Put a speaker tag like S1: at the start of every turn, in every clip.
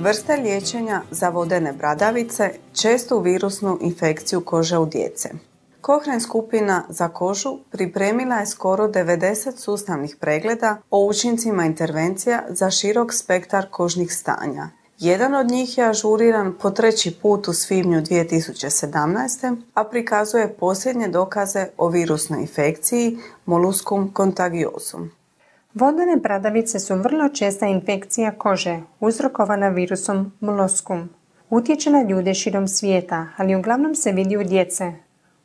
S1: Vrste liječenja za vodene bradavice, čestu virusnu infekciju kože u djece. Kohren skupina za kožu pripremila je skoro 90 sustavnih pregleda o učincima intervencija za širok spektar kožnih stanja. Jedan od njih je ažuriran po treći put u svibnju 2017. a prikazuje posljednje dokaze o virusnoj infekciji moluskum contagiosum.
S2: Vodene bradavice su vrlo česta infekcija kože uzrokovana virusom moloskum. Utječe na ljude širom svijeta, ali uglavnom se vidi u djece.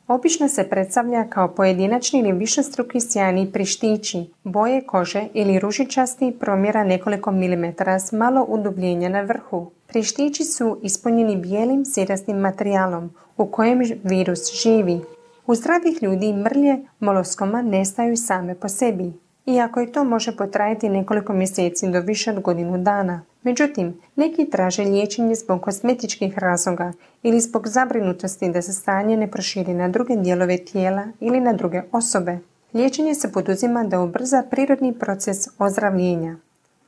S2: Obično se predstavlja kao pojedinačni ili višestruki sjajni prištići, boje kože ili ružičasti promjera nekoliko milimetara s malo udubljenja na vrhu. Prištići su ispunjeni bijelim sirastim materijalom u kojem virus živi. U zdravih ljudi mrlje moloskoma nestaju same po sebi, iako i to može potrajati nekoliko mjeseci do više od godinu dana. Međutim, neki traže liječenje zbog kozmetičkih razloga ili zbog zabrinutosti da se stanje ne proširi na druge dijelove tijela ili na druge osobe. Liječenje se poduzima da ubrza prirodni proces ozdravljenja.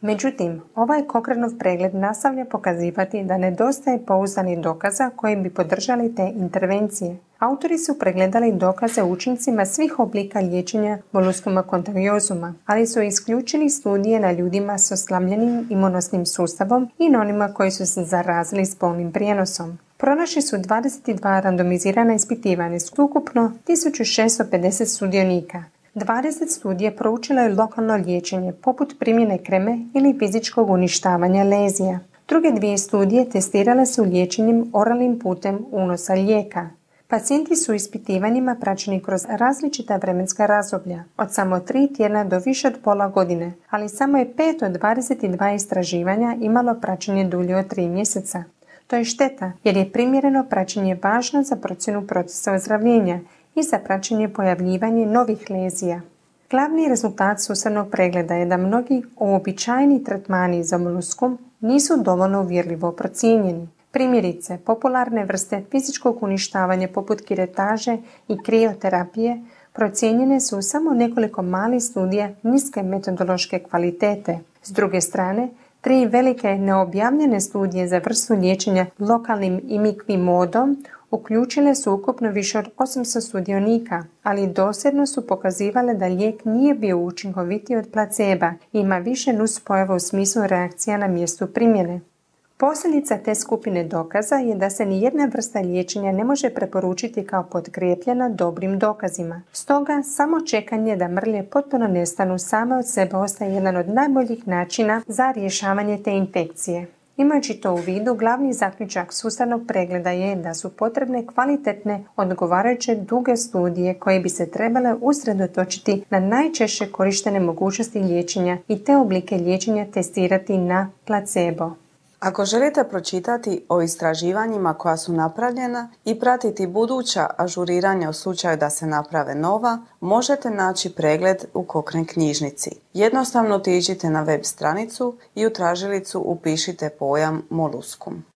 S2: Međutim, ovaj Kokrenov pregled nastavlja pokazivati da nedostaje pouzdanih dokaza koji bi podržali te intervencije. Autori su pregledali dokaze učincima svih oblika liječenja moluskuma kontagiozuma, ali su isključili studije na ljudima s oslabljenim imunosnim sustavom i na onima koji su se zarazili spolnim prijenosom. Pronašli su 22 randomizirana ispitivanja s ukupno 1650 sudionika. 20 studija proučilo je lokalno liječenje poput primjene kreme ili fizičkog uništavanja lezija. Druge dvije studije testirale su liječenjem oralnim putem unosa lijeka. Pacijenti su ispitivanjima praćeni kroz različita vremenska razdoblja, od samo tri tjedna do više od pola godine, ali samo je 5 od 22 istraživanja imalo praćenje dulje od 3 mjeseca. To je šteta, jer je primjereno praćenje važno za procjenu procesa ozdravljenja i za praćenje pojavljivanje novih lezija. Glavni rezultat sustavnog pregleda je da mnogi uobičajeni tretmani za moluskom nisu dovoljno uvjerljivo procijenjeni. Primjerice, popularne vrste fizičkog uništavanja poput kiretaže i krioterapije procijenjene su samo nekoliko malih studija niske metodološke kvalitete. S druge strane, tri velike neobjavljene studije za vrstu liječenja lokalnim imikvim modom uključile su ukupno više od 800 sudionika, ali dosljedno su pokazivale da lijek nije bio učinkovitiji od placeba i ima više nuspojava u smislu reakcija na mjestu primjene. Posljedica te skupine dokaza je da se ni jedna vrsta liječenja ne može preporučiti kao podkrijepljena dobrim dokazima. Stoga, samo čekanje da mrlje potpuno nestanu same od sebe ostaje jedan od najboljih načina za rješavanje te infekcije. Imajući to u vidu, glavni zaključak sustavnog pregleda je da su potrebne kvalitetne, odgovarajuće duge studije koje bi se trebale usredotočiti na najčešće korištene mogućnosti liječenja i te oblike liječenja testirati na placebo.
S1: Ako želite pročitati o istraživanjima koja su napravljena i pratiti buduća ažuriranja u slučaju da se naprave nova, možete naći pregled u Kokren knjižnici. Jednostavno otiđite na web stranicu i u tražilicu upišite pojam moluskum.